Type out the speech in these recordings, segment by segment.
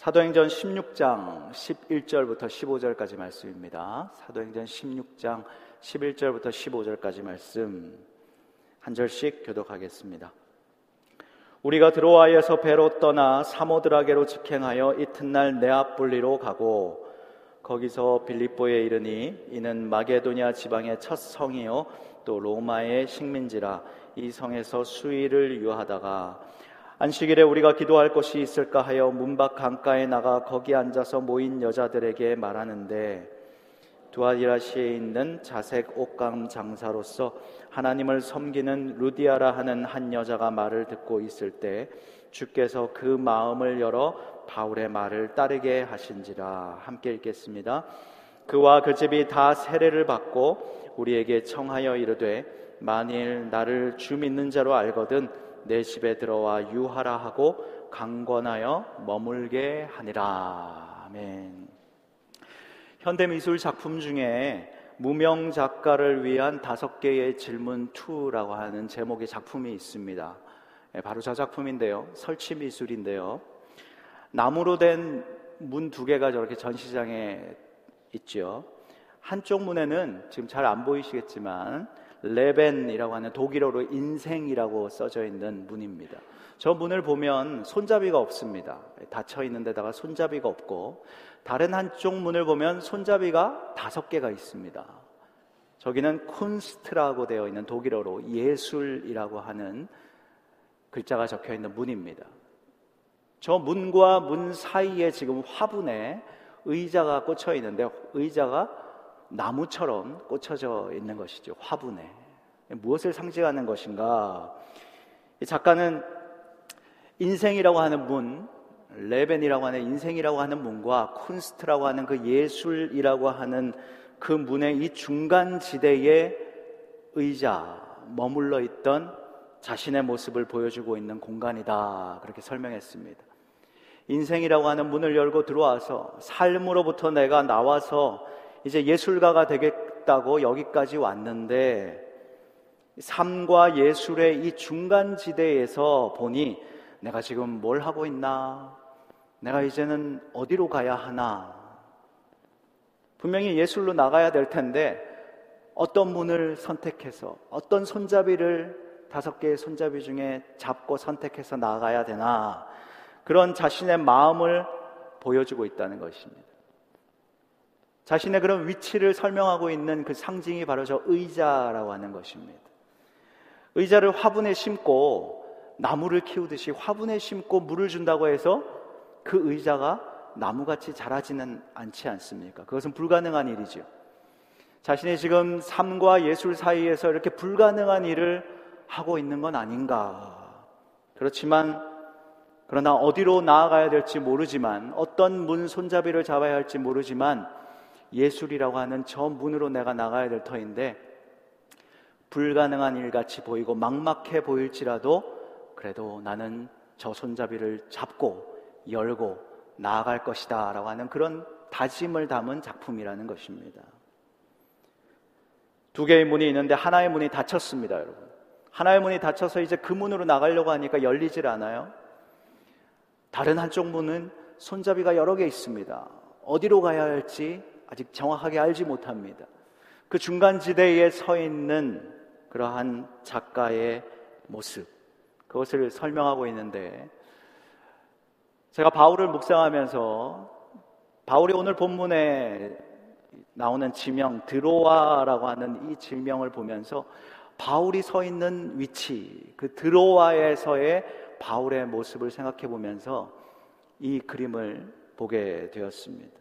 사도행전 16장 11절부터 15절까지 말씀입니다. 사도행전 16장 11절부터 15절까지 말씀 한 절씩 교독하겠습니다. 우리가 드로아에서 배로 떠나 사모드라게로 직행하여 이튿날 네아폴리로 가고 거기서 빌립보에 이르니 이는 마게도냐 지방의 첫 성이요 또 로마의 식민지라 이 성에서 수일을 유하다가 안식일에 우리가 기도할 곳이 있을까 하여 문밖 강가에 나가 거기 앉아서 모인 여자들에게 말하는데 두아디라시에 있는 자색 옷감 장사로서 하나님을 섬기는 루디아라 하는 한 여자가 말을 듣고 있을 때 주께서 그 마음을 열어 바울의 말을 따르게 하신지라 함께 읽겠습니다. 그와 그 집이 다 세례를 받고 우리에게 청하여 이르되 만일 나를 주 믿는 자로 알거든 내 집에 들어와 유하라 하고 강권하여 머물게 하니라. 아멘. 현대 미술 작품 중에 무명 작가를 위한 다섯 개의 질문 2라고 하는 제목의 작품이 있습니다. 예, 바로 저 작품인데요. 설치 미술인데요. 나무로 된 문 두 개가 저렇게 전시장에 있죠. 한쪽 문에는 지금 잘 안 보이시겠지만 레벤이라고 하는 독일어로 인생이라고 써져 있는 문입니다. 저 문을 보면 손잡이가 없습니다. 닫혀 있는 데다가 손잡이가 없고 다른 한쪽 문을 보면 손잡이가 다섯 개가 있습니다. 저기는 쿤스트라고 되어 있는 독일어로 예술이라고 하는 글자가 적혀 있는 문입니다. 저 문과 문 사이에 지금 화분에 의자가 꽂혀 있는데 의자가 나무처럼 꽂혀져 있는 것이죠. 화분에. 무엇을 상징하는 것인가? 작가는 인생이라고 하는 문, 레벤이라고 하는 인생이라고 하는 문과 쿤스트라고 하는 그 예술이라고 하는 그 문의 이 중간 지대에 의자, 머물러 있던 자신의 모습을 보여주고 있는 공간이다. 그렇게 설명했습니다. 인생이라고 하는 문을 열고 들어와서 삶으로부터 내가 나와서 이제 예술가가 되겠다고 여기까지 왔는데 삶과 예술의 이 중간 지대에서 보니 내가 지금 뭘 하고 있나? 내가 이제는 어디로 가야 하나? 분명히 예술로 나가야 될 텐데 어떤 문을 선택해서 어떤 손잡이를 다섯 개의 손잡이 중에 잡고 선택해서 나가야 되나? 그런 자신의 마음을 보여주고 있다는 것입니다. 자신의 그런 위치를 설명하고 있는 그 상징이 바로 저 의자라고 하는 것입니다. 의자를 화분에 심고 나무를 키우듯이 화분에 심고 물을 준다고 해서 그 의자가 나무같이 자라지는 않지 않습니까? 그것은 불가능한 일이죠. 자신이 지금 삶과 예술 사이에서 이렇게 불가능한 일을 하고 있는 건 아닌가. 그렇지만, 그러나 어디로 나아가야 될지 모르지만, 어떤 문 손잡이를 잡아야 할지 모르지만, 예술이라고 하는 저 문으로 내가 나가야 될 터인데 불가능한 일 같이 보이고 막막해 보일지라도 그래도 나는 저 손잡이를 잡고 열고 나아갈 것이다 라고 하는 그런 다짐을 담은 작품이라는 것입니다. 두 개의 문이 있는데 하나의 문이 닫혔습니다, 여러분. 하나의 문이 닫혀서 이제 그 문으로 나가려고 하니까 열리질 않아요. 다른 한쪽 문은 손잡이가 여러 개 있습니다. 어디로 가야 할지 아직 정확하게 알지 못합니다. 그 중간 지대에 서 있는 그러한 작가의 모습, 그것을 설명하고 있는데, 제가 바울을 묵상하면서, 바울이 오늘 본문에 나오는 지명, 드로아라고 하는 이 지명을 보면서, 바울이 서 있는 위치, 그 드로아에서의 바울의 모습을 생각해 보면서 이 그림을 보게 되었습니다.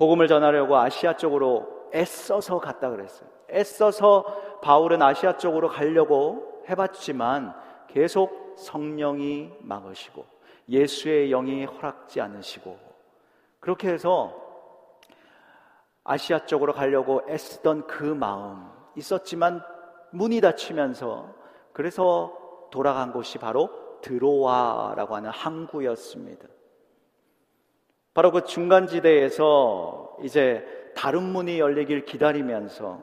복음을 전하려고 아시아 쪽으로 애써서 갔다 그랬어요. 애써서 바울은 아시아 쪽으로 가려고 해봤지만 계속 성령이 막으시고 예수의 영이 허락지 않으시고 그렇게 해서 아시아 쪽으로 가려고 애쓰던 그 마음 있었지만 문이 닫히면서 그래서 돌아간 곳이 바로 드로아라고 하는 항구였습니다. 바로 그 중간지대에서 이제 다른 문이 열리길 기다리면서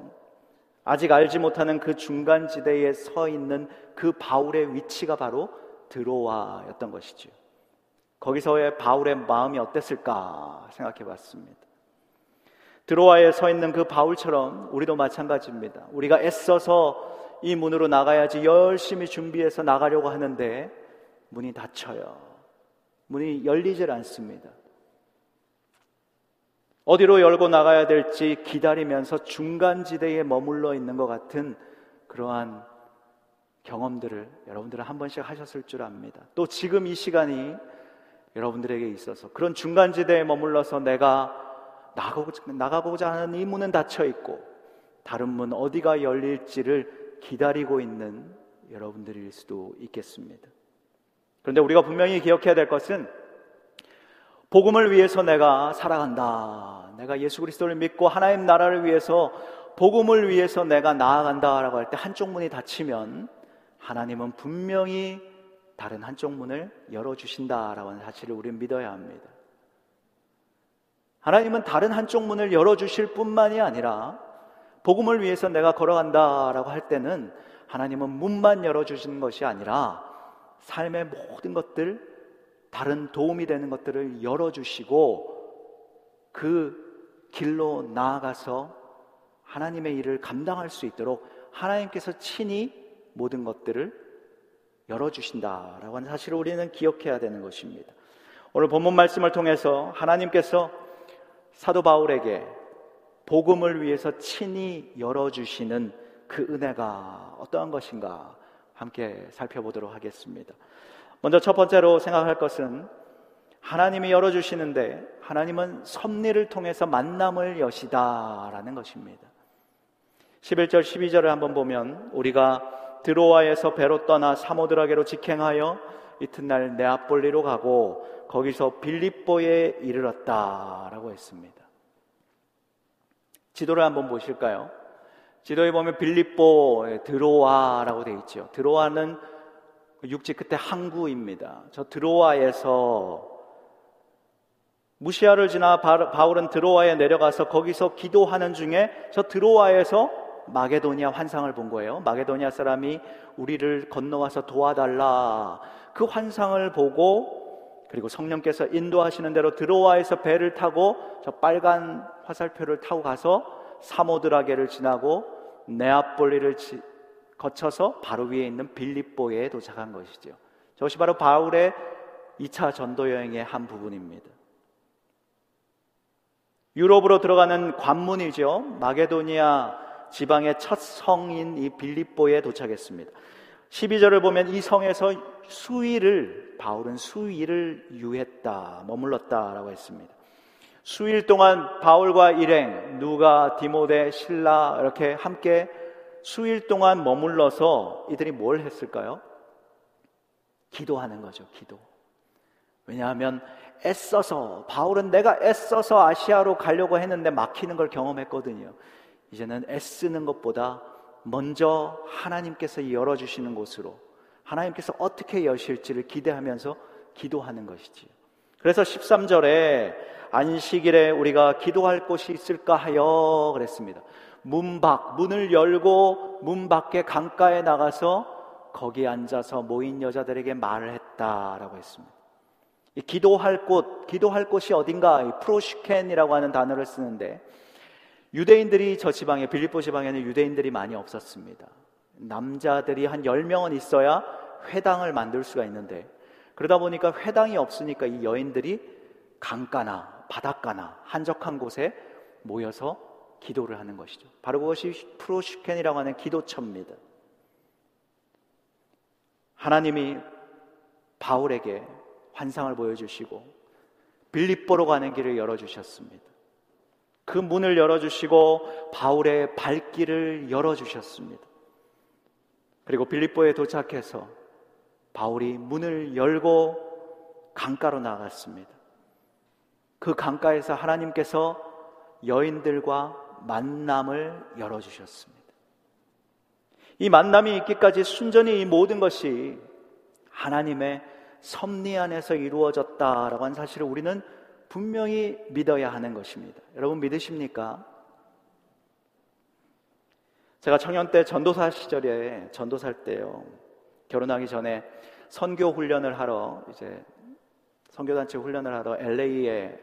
아직 알지 못하는 그 중간지대에 서 있는 그 바울의 위치가 바로 드로아였던 것이죠. 거기서의 바울의 마음이 어땠을까 생각해 봤습니다. 드로아에 서 있는 그 바울처럼 우리도 마찬가지입니다. 우리가 애써서 이 문으로 나가야지 열심히 준비해서 나가려고 하는데 문이 닫혀요. 문이 열리질 않습니다. 어디로 열고 나가야 될지 기다리면서 중간지대에 머물러 있는 것 같은 그러한 경험들을 여러분들은 한 번씩 하셨을 줄 압니다. 또 지금 이 시간이 여러분들에게 있어서 그런 중간지대에 머물러서 내가 나가고자, 나가고자 하는 이 문은 닫혀 있고 다른 문 어디가 열릴지를 기다리고 있는 여러분들일 수도 있겠습니다. 그런데 우리가 분명히 기억해야 될 것은 복음을 위해서 내가 살아간다. 내가 예수 그리스도를 믿고 하나님 나라를 위해서 복음을 위해서 내가 나아간다라고 할 때 한쪽 문이 닫히면 하나님은 분명히 다른 한쪽 문을 열어주신다라고 하는 사실을 우리는 믿어야 합니다. 하나님은 다른 한쪽 문을 열어주실 뿐만이 아니라 복음을 위해서 내가 걸어간다라고 할 때는 하나님은 문만 열어주시는 것이 아니라 삶의 모든 것들, 다른 도움이 되는 것들을 열어주시고 그 길로 나아가서 하나님의 일을 감당할 수 있도록 하나님께서 친히 모든 것들을 열어주신다라고 하는 사실을 우리는 기억해야 되는 것입니다. 오늘 본문 말씀을 통해서 하나님께서 사도 바울에게 복음을 위해서 친히 열어주시는 그 은혜가 어떠한 것인가 함께 살펴보도록 하겠습니다. 먼저 첫 번째로 생각할 것은 하나님이 열어주시는데 하나님은 섭리를 통해서 만남을 여시다라는 것입니다. 11절, 12절을 한번 보면 우리가 드로아에서 배로 떠나 사모드라게로 직행하여 이튿날 네아폴리로 가고 거기서 빌립보에 이르렀다라고 했습니다. 지도를 한번 보실까요? 지도에 보면 빌립보 드로아라고 되어 있죠. 드로아는 육지 끝에 항구입니다. 저 드로아에서 무시아를 지나 바울은 드로아에 내려가서 거기서 기도하는 중에 저 드로아에서 마게도니아 환상을 본 거예요. 마게도니아 사람이 우리를 건너와서 도와달라. 그 환상을 보고 그리고 성령께서 인도하시는 대로 드로아에서 배를 타고 저 빨간 화살표를 타고 가서 사모드라게를 지나고 네아폴리를 거쳐서 바로 위에 있는 빌립보에 도착한 것이죠. 저것이 바로 바울의 2차 전도 여행의 한 부분입니다. 유럽으로 들어가는 관문이죠. 마게도니아 지방의 첫 성인 이 빌립보에 도착했습니다. 12절을 보면 이 성에서 수일을 바울은 수일을 유했다 머물렀다라고 했습니다. 수일 동안 바울과 일행 누가 디모데 신라 이렇게 함께 수일 동안 머물러서 이들이 뭘 했을까요? 기도하는 거죠. 기도. 왜냐하면 애써서 바울은 내가 애써서 아시아로 가려고 했는데 막히는 걸 경험했거든요. 이제는 애쓰는 것보다 먼저 하나님께서 열어주시는 곳으로 하나님께서 어떻게 여실지를 기대하면서 기도하는 것이지. 그래서 13절에 안식일에 우리가 기도할 곳이 있을까 하여 그랬습니다. 문 밖, 문을 열고 문 밖에 강가에 나가서 거기 앉아서 모인 여자들에게 말을 했다라고 했습니다. 기도할 곳, 기도할 곳이 어딘가 프로시켄이라고 하는 단어를 쓰는데 유대인들이 저 지방에 빌립보 지방에는 유대인들이 많이 없었습니다. 남자들이 한 10명은 있어야 회당을 만들 수가 있는데 그러다 보니까 회당이 없으니까 이 여인들이 강가나 바닷가나 한적한 곳에 모여서 기도를 하는 것이죠. 바로 그것이 프로시켄이라고 하는 기도처입니다. 하나님이 바울에게 환상을 보여주시고 빌립보로 가는 길을 열어주셨습니다. 그 문을 열어주시고 바울의 발길을 열어주셨습니다. 그리고 빌립보에 도착해서 바울이 문을 열고 강가로 나갔습니다. 그 강가에서 하나님께서 여인들과 만남을 열어주셨습니다. 이 만남이 있기까지 순전히 이 모든 것이 하나님의 섭리 안에서 이루어졌다라고 하는 사실을 우리는 분명히 믿어야 하는 것입니다. 여러분 믿으십니까? 제가 청년 때 전도사 시절에 전도살 때요. 결혼하기 전에 선교 훈련을 하러 이제 선교단체 훈련을 하러 LA에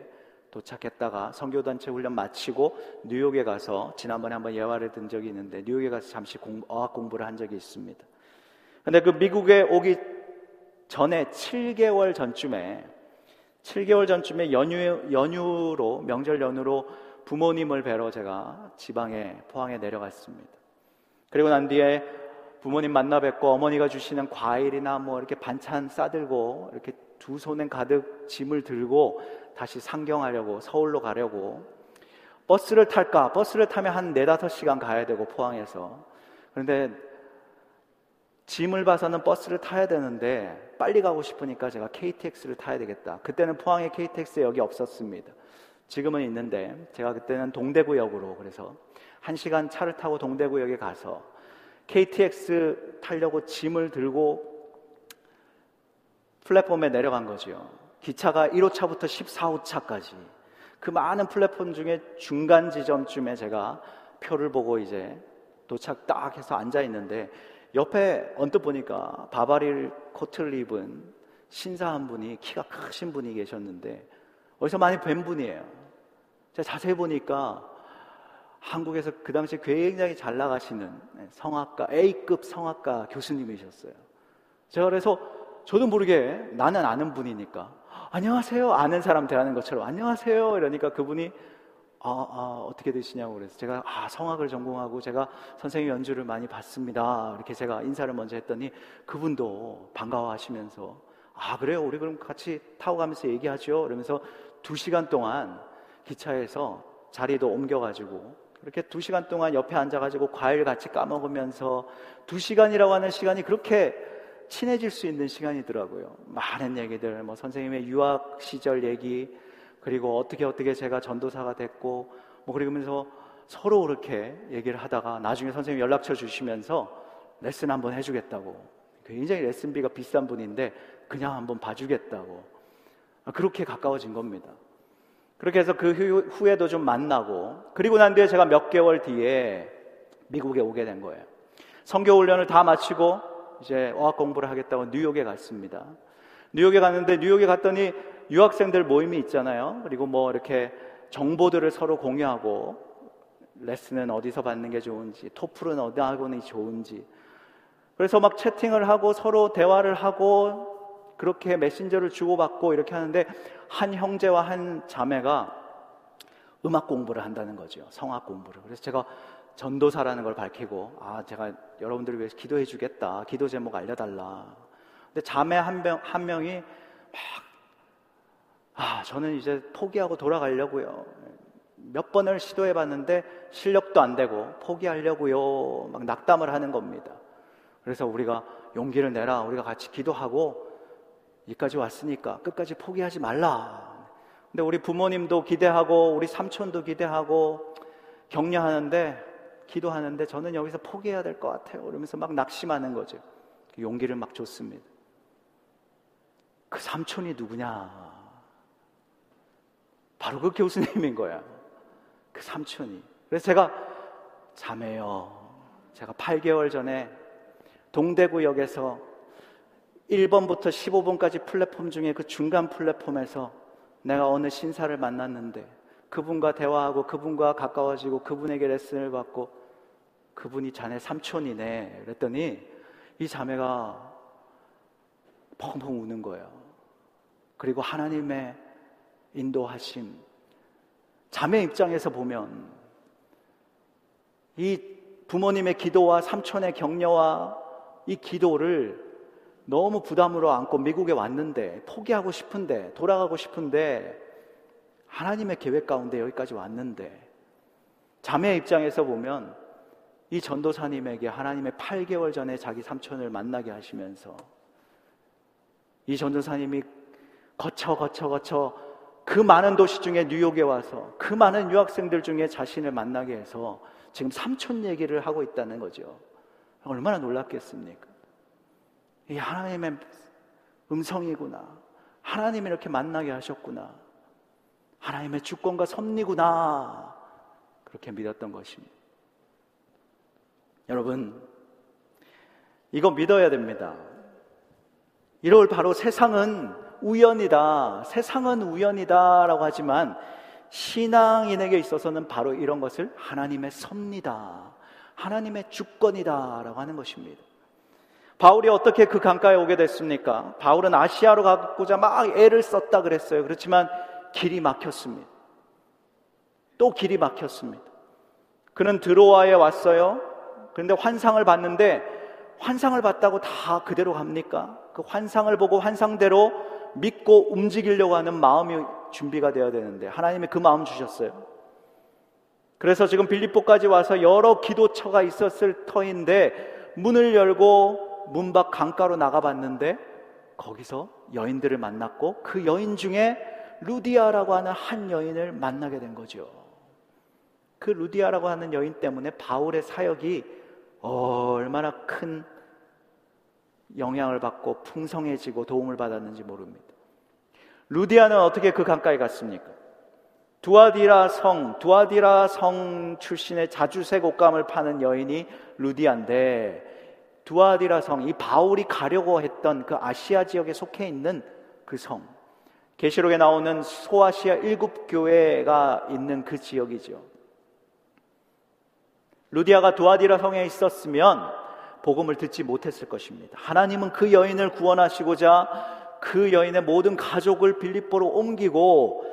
도착했다가 선교단체 훈련 마치고 뉴욕에 가서 지난번에 한번 예화를 든 적이 있는데 뉴욕에 가서 잠시 공, 어학 공부를 한 적이 있습니다. 근데 그 미국에 오기 전에 7개월 전쯤에 7개월 전쯤에 연휴 연휴로 명절 연휴로 부모님을 뵈러 제가 지방에 포항에 내려갔습니다. 그리고 난 뒤에 부모님 만나 뵙고 어머니가 주시는 과일이나 뭐 이렇게 반찬 싸들고 이렇게 두 손엔 가득 짐을 들고 다시 상경하려고 서울로 가려고 버스를 탈까? 버스를 타면 한 네다섯 시간 가야 되고 포항에서 그런데 짐을 봐서는 버스를 타야 되는데 빨리 가고 싶으니까 제가 KTX를 타야 되겠다. 그때는 포항에 KTX 역이 없었습니다. 지금은 있는데 제가 그때는 동대구역으로 그래서 한 시간 차를 타고 동대구역에 가서 KTX 타려고 짐을 들고 플랫폼에 내려간 거죠. 기차가 1호차부터 14호차까지 그 많은 플랫폼 중에 중간 지점쯤에 제가 표를 보고 이제 도착 딱 해서 앉아 있는데 옆에 언뜻 보니까 바바리 코트를 입은 신사 한 분이 키가 크신 분이 계셨는데 어디서 많이 뵌 분이에요. 제가 자세히 보니까 한국에서 그 당시 굉장히 잘 나가시는 성악가 A급 성악가 교수님이셨어요. 제가 그래서 저도 모르게 나는 아는 분이니까 안녕하세요 아는 사람 대하는 것처럼 안녕하세요 이러니까 그분이 아, 아, 어떻게 되시냐고 그래서 제가 아, 성악을 전공하고 제가 선생님 연주를 많이 받습니다. 이렇게 제가 인사를 먼저 했더니 그분도 반가워하시면서 아, 그래요? 우리 그럼 같이 타고 가면서 얘기하죠. 그러면서 두 시간 동안 기차에서 자리도 옮겨가지고 이렇게 두 시간 동안 옆에 앉아가지고 과일 같이 까먹으면서 두 시간이라고 하는 시간이 그렇게 친해질 수 있는 시간이더라고요. 많은 얘기들, 뭐 선생님의 유학 시절 얘기, 그리고 어떻게 어떻게 제가 전도사가 됐고, 뭐 그러면서 서로 그렇게 얘기를 하다가 나중에 선생님 연락처 주시면서 레슨 한번 해주겠다고. 굉장히 레슨비가 비싼 분인데 그냥 한번 봐주겠다고. 그렇게 가까워진 겁니다. 그렇게 해서 그 후에도 좀 만나고, 그리고 난 뒤에 제가 몇 개월 뒤에 미국에 오게 된 거예요. 성교 훈련을 다 마치고 이제 어학 공부를 하겠다고 뉴욕에 갔습니다. 뉴욕에 갔는데 뉴욕에 갔더니 유학생들 모임이 있잖아요. 그리고 뭐 이렇게 정보들을 서로 공유하고 레슨은 어디서 받는 게 좋은지, 토플은 어디 학원이 좋은지. 그래서 막 채팅을 하고 서로 대화를 하고 그렇게 메신저를 주고받고 이렇게 하는데 한 형제와 한 자매가 음악 공부를 한다는 거죠. 성악 공부를. 그래서 제가 전도사라는 걸 밝히고 아 제가 여러분들을 위해서 기도해 주겠다. 기도 제목 알려달라. 근데 자매 한, 명, 한 명이 막 아 저는 이제 포기하고 돌아가려고요. 몇 번을 시도해 봤는데 실력도 안 되고 포기하려고요. 막 낙담을 하는 겁니다. 그래서 우리가 용기를 내라. 우리가 같이 기도하고 여기까지 왔으니까 끝까지 포기하지 말라. 근데 우리 부모님도 기대하고 우리 삼촌도 기대하고 격려하는데 기도하는데 저는 여기서 포기해야 될 것 같아요. 그러면서 막 낙심하는 거죠. 그 용기를 막 줬습니다. 그 삼촌이 누구냐? 바로 그 교수님인 거야. 그 삼촌이. 그래서 제가 자매요. 제가 8개월 전에 동대구역에서 1번부터 15번까지 플랫폼 중에 그 중간 플랫폼에서 내가 어느 신사를 만났는데 그분과 대화하고 그분과 가까워지고 그분에게 레슨을 받고 그분이 자네 삼촌이네. 그랬더니 이 자매가 펑펑 우는 거예요. 그리고 하나님의 인도하심. 자매 입장에서 보면 이 부모님의 기도와 삼촌의 격려와 이 기도를 너무 부담으로 안고 미국에 왔는데 포기하고 싶은데 돌아가고 싶은데 하나님의 계획 가운데 여기까지 왔는데 자매 입장에서 보면 이 전도사님에게 하나님의 8개월 전에 자기 삼촌을 만나게 하시면서 이 전도사님이 거쳐 거쳐 거쳐 그 많은 도시 중에 뉴욕에 와서 그 많은 유학생들 중에 자신을 만나게 해서 지금 삼촌 얘기를 하고 있다는 거죠. 얼마나 놀랍겠습니까? 이 하나님의 음성이구나. 하나님이 이렇게 만나게 하셨구나. 하나님의 주권과 섭리구나. 그렇게 믿었던 것입니다. 여러분, 이거 믿어야 됩니다. 이럴 바로 세상은 우연이다. 세상은 우연이다 라고 하지만 신앙인에게 있어서는 바로 이런 것을 하나님의 섭니다. 하나님의 주권이다 라고 하는 것입니다. 바울이 어떻게 그 강가에 오게 됐습니까? 바울은 아시아로 가고자 막 애를 썼다 그랬어요. 그렇지만 길이 막혔습니다. 또 길이 막혔습니다. 그는 드로아에 왔어요. 그런데 환상을 봤는데 환상을 봤다고 다 그대로 갑니까? 그 환상을 보고 환상대로 믿고 움직이려고 하는 마음이 준비가 되어야 되는데 하나님이 그 마음 주셨어요. 그래서 지금 빌립보까지 와서 여러 기도처가 있었을 터인데 문을 열고 문밖 강가로 나가봤는데 거기서 여인들을 만났고 그 여인 중에 루디아라고 하는 한 여인을 만나게 된 거죠. 그 루디아라고 하는 여인 때문에 바울의 사역이 얼마나 큰 영향을 받고 풍성해지고 도움을 받았는지 모릅니다. 루디아는 어떻게 그 강가에 갔습니까? 두아디라 성, 두아디라 성 출신의 자주색 옷감을 파는 여인이 루디아인데 두아디라 성, 이 바울이 가려고 했던 그 아시아 지역에 속해 있는 그 성. 계시록에 나오는 소아시아 일곱 교회가 있는 그 지역이죠. 루디아가 두아디라 성에 있었으면 복음을 듣지 못했을 것입니다. 하나님은 그 여인을 구원하시고자 그 여인의 모든 가족을 빌립보로 옮기고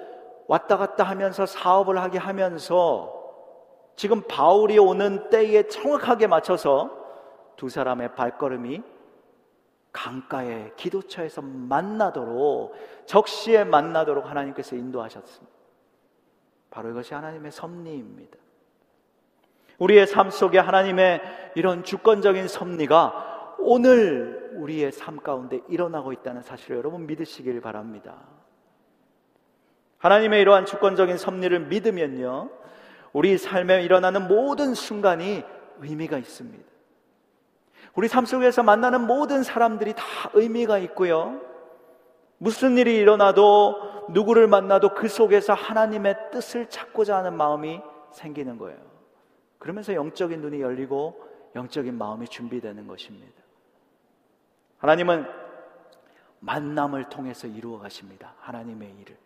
왔다 갔다 하면서 사업을 하게 하면서 지금 바울이 오는 때에 정확하게 맞춰서 두 사람의 발걸음이 강가에 기도처에서 만나도록 적시에 만나도록 하나님께서 인도하셨습니다. 바로 이것이 하나님의 섭리입니다. 우리의 삶 속에 하나님의 이런 주권적인 섭리가 오늘 우리의 삶 가운데 일어나고 있다는 사실을 여러분 믿으시길 바랍니다. 하나님의 이러한 주권적인 섭리를 믿으면요, 우리 삶에 일어나는 모든 순간이 의미가 있습니다. 우리 삶 속에서 만나는 모든 사람들이 다 의미가 있고요. 무슨 일이 일어나도 누구를 만나도 그 속에서 하나님의 뜻을 찾고자 하는 마음이 생기는 거예요. 그러면서 영적인 눈이 열리고 영적인 마음이 준비되는 것입니다. 하나님은 만남을 통해서 이루어 가십니다. 하나님의 일을.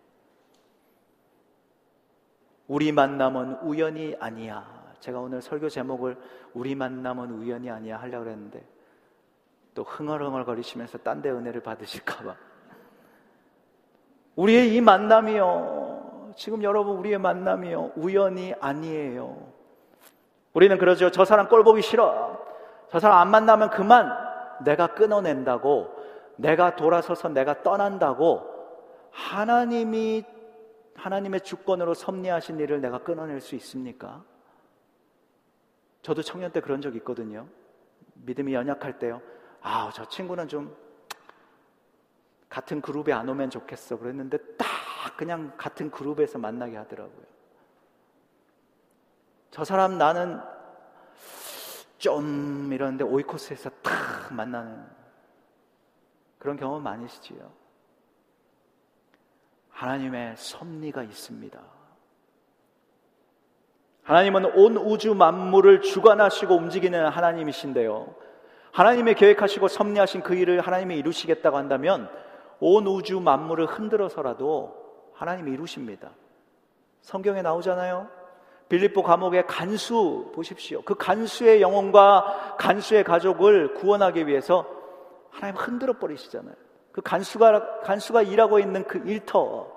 우리 만남은 우연이 아니야. 제가 오늘 설교 제목을 우리 만남은 우연이 아니야 하려고 했는데 또 흥얼흥얼 거리시면서 딴 데 은혜를 받으실까봐. 우리의 이 만남이요. 지금 여러분 우리의 만남이요. 우연이 아니에요. 우리는 그러죠. 저 사람 꼴 보기 싫어. 저 사람 안 만나면 그만 내가 끊어낸다고 내가 돌아서서 내가 떠난다고 하나님이 하나님의 주권으로 섭리하신 일을 내가 끊어낼 수 있습니까? 저도 청년 때 그런 적 있거든요. 믿음이 연약할 때요. 아, 저 친구는 좀 같은 그룹에 안 오면 좋겠어. 그랬는데 딱 그냥 같은 그룹에서 만나게 하더라고요. 저 사람 나는 좀 이러는데 오이코스에서 탁 만나는 그런 경험 많으시지요. 하나님의 섭리가 있습니다. 하나님은 온 우주 만물을 주관하시고 움직이는 하나님이신데요. 하나님의 계획하시고 섭리하신 그 일을 하나님이 이루시겠다고 한다면 온 우주 만물을 흔들어서라도 하나님이 이루십니다. 성경에 나오잖아요. 빌립보 감옥의 간수 보십시오. 그 간수의 영혼과 간수의 가족을 구원하기 위해서 하나님 흔들어 버리시잖아요. 그 간수가 간수가 일하고 있는 그 일터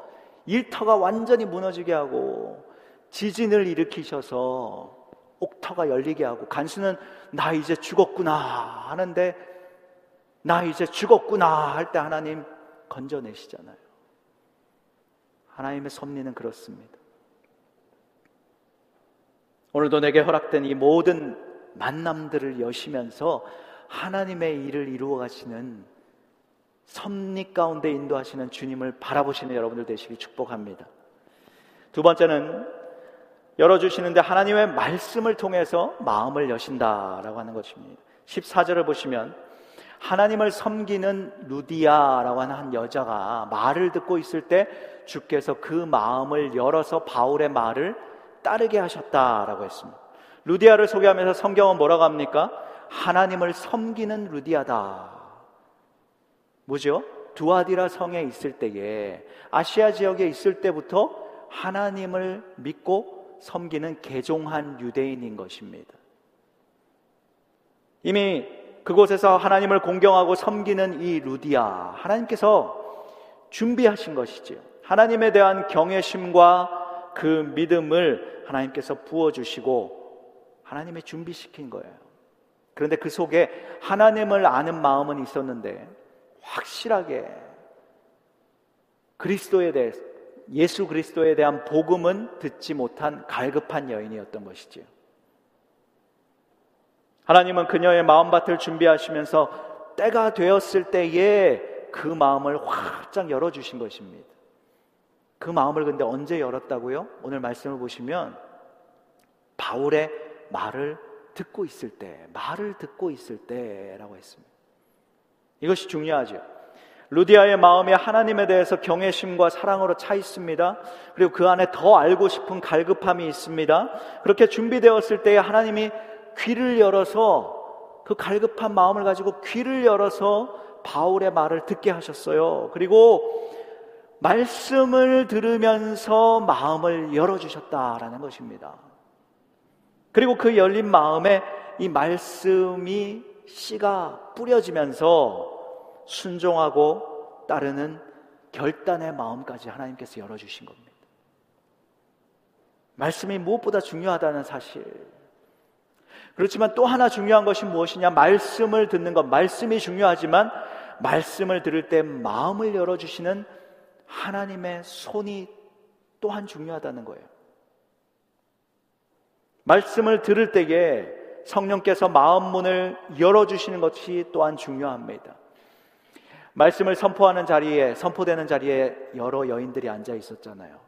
일터가 완전히 무너지게 하고 지진을 일으키셔서 옥터가 열리게 하고 간수는 나 이제 죽었구나 하는데 나 이제 죽었구나 할 때 하나님 건져내시잖아요. 하나님의 섭리는 그렇습니다. 오늘도 내게 허락된 이 모든 만남들을 여시면서 하나님의 일을 이루어 가시는 섭리 가운데 인도하시는 주님을 바라보시는 여러분들 되시길 축복합니다. 두 번째는 열어주시는데 하나님의 말씀을 통해서 마음을 여신다라고 하는 것입니다. 14절을 보시면 하나님을 섬기는 루디아라고 하는 한 여자가 말을 듣고 있을 때 주께서 그 마음을 열어서 바울의 말을 따르게 하셨다라고 했습니다. 루디아를 소개하면서 성경은 뭐라고 합니까? 하나님을 섬기는 루디아다. 뭐죠? 두아디라 성에 있을 때에 아시아 지역에 있을 때부터 하나님을 믿고 섬기는 개종한 유대인인 것입니다. 이미 그곳에서 하나님을 공경하고 섬기는 이 루디아, 하나님께서 준비하신 것이지요. 하나님에 대한 경외심과 그 믿음을 하나님께서 부어주시고 하나님의 준비시킨 거예요. 그런데 그 속에 하나님을 아는 마음은 있었는데 확실하게 그리스도에 대해 예수 그리스도에 대한 복음은 듣지 못한 갈급한 여인이었던 것이지요. 하나님은 그녀의 마음밭을 준비하시면서 때가 되었을 때에 그 마음을 활짝 열어주신 것입니다. 그 마음을 근데 언제 열었다고요? 오늘 말씀을 보시면 바울의 말을 듣고 있을 때, 말을 듣고 있을 때라고 했습니다. 이것이 중요하죠. 루디아의 마음이 하나님에 대해서 경외심과 사랑으로 차 있습니다. 그리고 그 안에 더 알고 싶은 갈급함이 있습니다. 그렇게 준비되었을 때에 하나님이 귀를 열어서 그 갈급한 마음을 가지고 귀를 열어서 바울의 말을 듣게 하셨어요. 그리고 말씀을 들으면서 마음을 열어주셨다라는 것입니다. 그리고 그 열린 마음에 이 말씀이 씨가 뿌려지면서 순종하고 따르는 결단의 마음까지 하나님께서 열어주신 겁니다. 말씀이 무엇보다 중요하다는 사실. 그렇지만 또 하나 중요한 것이 무엇이냐? 말씀을 듣는 것. 말씀이 중요하지만 말씀을 들을 때 마음을 열어주시는 하나님의 손이 또한 중요하다는 거예요. 말씀을 들을 때에 성령께서 마음 문을 열어주시는 것이 또한 중요합니다. 말씀을 선포하는 자리에, 선포되는 자리에 여러 여인들이 앉아 있었잖아요.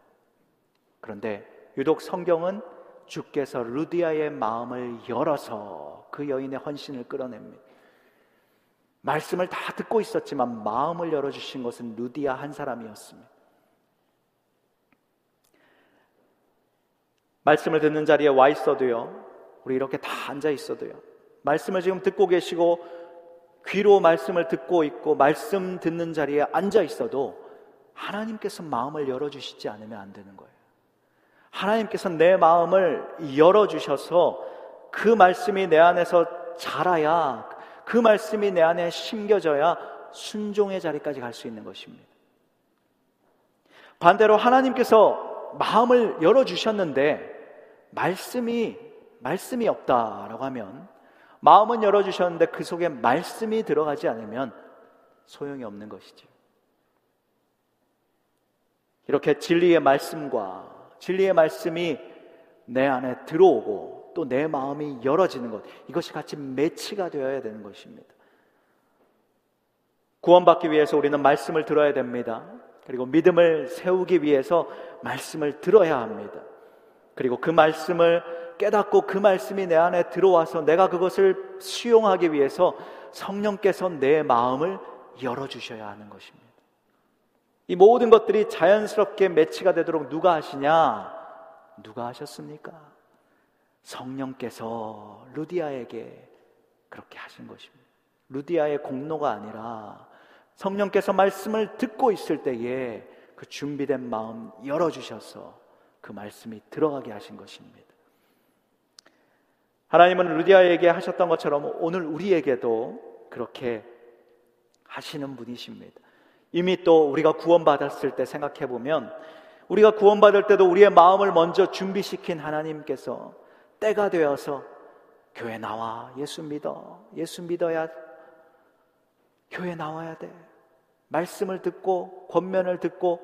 그런데 유독 성경은 주께서 루디아의 마음을 열어서 그 여인의 헌신을 끌어냅니다. 말씀을 다 듣고 있었지만 마음을 열어주신 것은 루디아 한 사람이었습니다. 말씀을 듣는 자리에 와 있어도요, 우리 이렇게 다 앉아 있어도요, 말씀을 지금 듣고 계시고, 귀로 말씀을 듣고 있고, 말씀 듣는 자리에 앉아 있어도, 하나님께서 마음을 열어주시지 않으면 안 되는 거예요. 하나님께서 내 마음을 열어주셔서 그 말씀이 내 안에서 자라야 그 말씀이 내 안에 심겨져야 순종의 자리까지 갈 수 있는 것입니다. 반대로 하나님께서 마음을 열어주셨는데 말씀이, 말씀이 없다라고 하면 마음은 열어주셨는데 그 속에 말씀이 들어가지 않으면 소용이 없는 것이죠. 이렇게 진리의 말씀과 진리의 말씀이 내 안에 들어오고 또 내 마음이 열어지는 것 이것이 같이 매치가 되어야 되는 것입니다. 구원받기 위해서 우리는 말씀을 들어야 됩니다. 그리고 믿음을 세우기 위해서 말씀을 들어야 합니다. 그리고 그 말씀을 깨닫고 그 말씀이 내 안에 들어와서 내가 그것을 수용하기 위해서 성령께서 내 마음을 열어주셔야 하는 것입니다. 이 모든 것들이 자연스럽게 매치가 되도록 누가 하시냐? 누가 하셨습니까? 성령께서 루디아에게 그렇게 하신 것입니다. 루디아의 공로가 아니라 성령께서 말씀을 듣고 있을 때에 그 준비된 마음 열어주셔서 그 말씀이 들어가게 하신 것입니다. 하나님은 루디아에게 하셨던 것처럼 오늘 우리에게도 그렇게 하시는 분이십니다. 이미 또 우리가 구원받았을 때 생각해 보면 우리가 구원받을 때도 우리의 마음을 먼저 준비시킨 하나님께서 때가 되어서 교회 나와. 예수 믿어. 예수 믿어야 교회 나와야 돼. 말씀을 듣고 권면을 듣고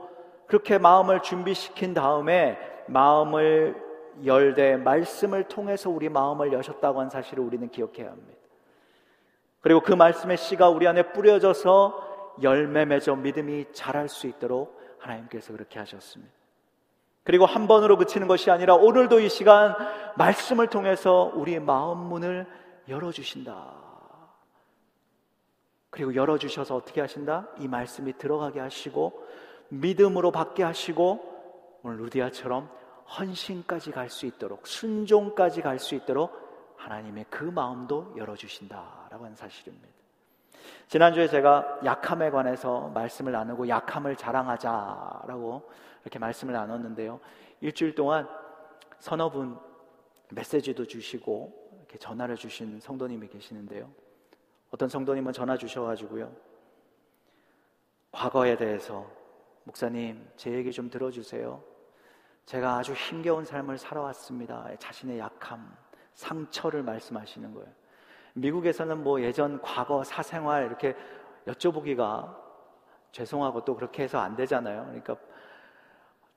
그렇게 마음을 준비시킨 다음에 마음을 열되 말씀을 통해서 우리 마음을 여셨다고 한 사실을 우리는 기억해야 합니다. 그리고 그 말씀의 씨가 우리 안에 뿌려져서 열매 맺어 믿음이 자랄 수 있도록 하나님께서 그렇게 하셨습니다. 그리고 한 번으로 그치는 것이 아니라 오늘도 이 시간 말씀을 통해서 우리의 마음 문을 열어주신다. 그리고 열어주셔서 어떻게 하신다? 이 말씀이 들어가게 하시고 믿음으로 받게 하시고 오늘 루디아처럼 헌신까지 갈 수 있도록 순종까지 갈 수 있도록 하나님의 그 마음도 열어주신다라고 하는 사실입니다. 지난주에 제가 약함에 관해서 말씀을 나누고 약함을 자랑하자라고 이렇게 말씀을 나눴는데요. 일주일 동안 서너 분 메시지도 주시고 이렇게 전화를 주신 성도님이 계시는데요. 어떤 성도님은 전화 주셔가지고요. 과거에 대해서 목사님 제 얘기 좀 들어주세요. 제가 아주 힘겨운 삶을 살아왔습니다. 자신의 약함, 상처를 말씀하시는 거예요. 미국에서는 뭐 예전 과거 사생활 이렇게 여쭤보기가 죄송하고 또 그렇게 해서 안 되잖아요. 그러니까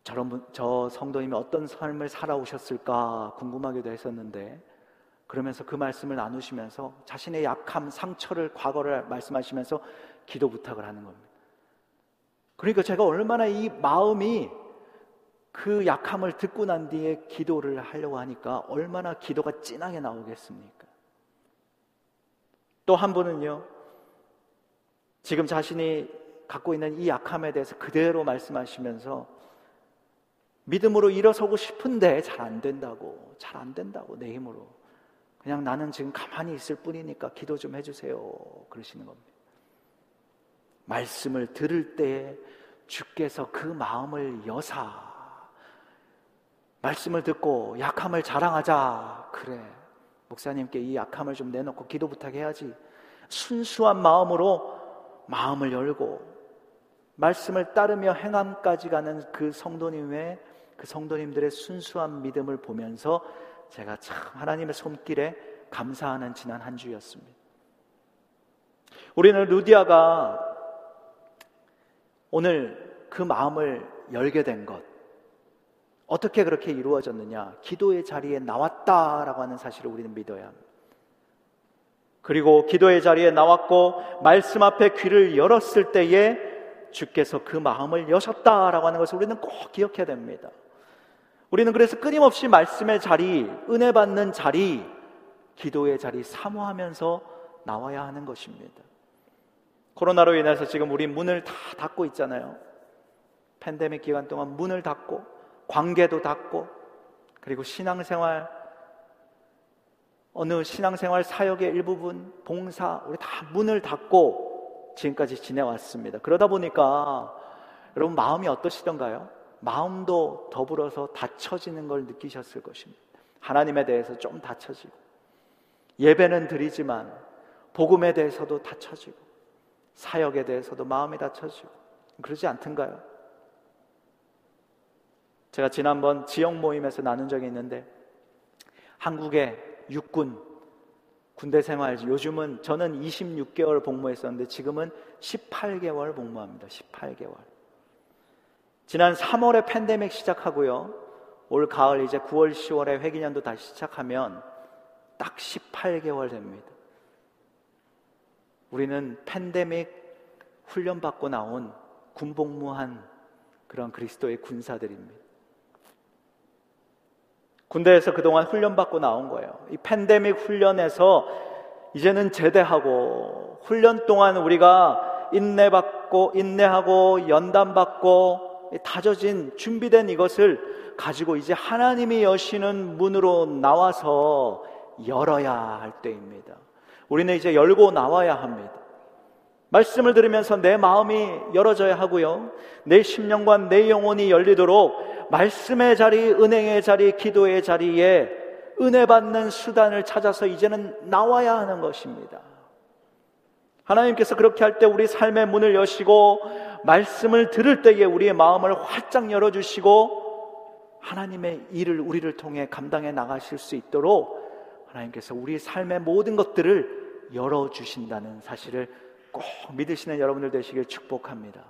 저런 분, 저 성도님이 어떤 삶을 살아오셨을까 궁금하기도 했었는데 그러면서 그 말씀을 나누시면서 자신의 약함, 상처를 과거를 말씀하시면서 기도 부탁을 하는 겁니다. 그러니까 제가 얼마나 이 마음이 그 약함을 듣고 난 뒤에 기도를 하려고 하니까 얼마나 기도가 진하게 나오겠습니까? 또 한 분은요, 지금 자신이 갖고 있는 이 약함에 대해서 그대로 말씀하시면서 믿음으로 일어서고 싶은데 잘 안 된다고, 잘 안 된다고, 내 힘으로. 그냥 나는 지금 가만히 있을 뿐이니까 기도 좀 해주세요. 그러시는 겁니다. 말씀을 들을 때 주께서 그 마음을 여사 말씀을 듣고 약함을 자랑하자. 그래. 목사님께 이 약함을 좀 내놓고 기도 부탁해야지. 순수한 마음으로 마음을 열고 말씀을 따르며 행함까지 가는 그 성도님의 그 성도님들의 순수한 믿음을 보면서 제가 참 하나님의 손길에 감사하는 지난 한 주였습니다. 우리는 루디아가 오늘 그 마음을 열게 된 것, 어떻게 그렇게 이루어졌느냐? 기도의 자리에 나왔다라고 하는 사실을 우리는 믿어야 합니다. 그리고 기도의 자리에 나왔고 말씀 앞에 귀를 열었을 때에 주께서 그 마음을 여셨다라고 하는 것을 우리는 꼭 기억해야 됩니다. 우리는 그래서 끊임없이 말씀의 자리, 은혜 받는 자리, 기도의 자리 사모하면서 나와야 하는 것입니다. 코로나로 인해서 지금 우리 문을 다 닫고 있잖아요. 팬데믹 기간 동안 문을 닫고 관계도 닫고 그리고 신앙생활 어느 신앙생활 사역의 일부분 봉사 우리 다 문을 닫고 지금까지 지내왔습니다. 그러다 보니까 여러분 마음이 어떠시던가요? 마음도 더불어서 닫혀지는 걸 느끼셨을 것입니다. 하나님에 대해서 좀 닫혀지고 예배는 드리지만 복음에 대해서도 닫혀지고 사역에 대해서도 마음이 닫혀지고 그러지 않던가요? 제가 지난번 지역 모임에서 나눈 적이 있는데 한국의 육군 군대 생활 요즘은 저는 26개월 복무했었는데 지금은 18개월 복무합니다. 18개월. 지난 3월에 팬데믹 시작하고요. 올 가을 이제 9월 10월에 회기년도 다시 시작하면 딱 18개월 됩니다. 우리는 팬데믹 훈련받고 나온 군복무한 그런 그리스도의 군사들입니다. 군대에서 그동안 훈련받고 나온 거예요. 이 팬데믹 훈련에서 이제는 제대하고 훈련 동안 우리가 인내받고 인내하고 연단받고 다져진 준비된 이것을 가지고 이제 하나님이 여시는 문으로 나와서 열어야 할 때입니다. 우리는 이제 열고 나와야 합니다. 말씀을 들으면서 내 마음이 열어져야 하고요. 내 심령과 내 영혼이 열리도록 말씀의 자리, 은행의 자리, 기도의 자리에 은혜 받는 수단을 찾아서 이제는 나와야 하는 것입니다. 하나님께서 그렇게 할 때 우리 삶의 문을 여시고 말씀을 들을 때에 우리의 마음을 활짝 열어주시고 하나님의 일을 우리를 통해 감당해 나가실 수 있도록 하나님께서 우리 삶의 모든 것들을 열어주신다는 사실을 꼭 믿으시는 여러분들 되시길 축복합니다.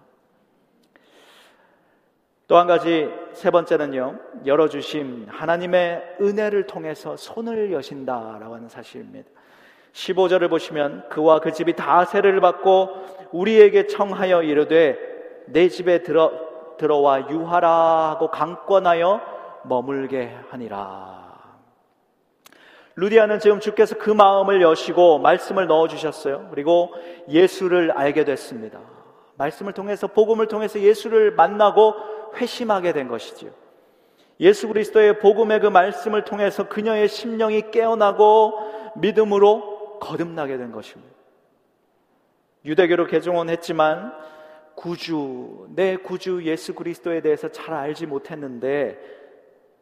또 한 가지 세 번째는요, 열어주심 하나님의 은혜를 통해서 손을 여신다라고 하는 사실입니다. 15절을 보시면 그와 그 집이 다 세례를 받고 우리에게 청하여 이르되 내 집에 들어, 들어와 유하라 하고 강권하여 머물게 하니라. 루디아는 지금 주께서 그 마음을 여시고 말씀을 넣어 주셨어요. 그리고 예수를 알게 됐습니다. 말씀을 통해서 복음을 통해서 예수를 만나고 회심하게 된 것이지요. 예수 그리스도의 복음의 그 말씀을 통해서 그녀의 심령이 깨어나고 믿음으로 거듭나게 된 것입니다. 유대교로 개종원했지만 구주, 내 구주 예수 그리스도에 대해서 잘 알지 못했는데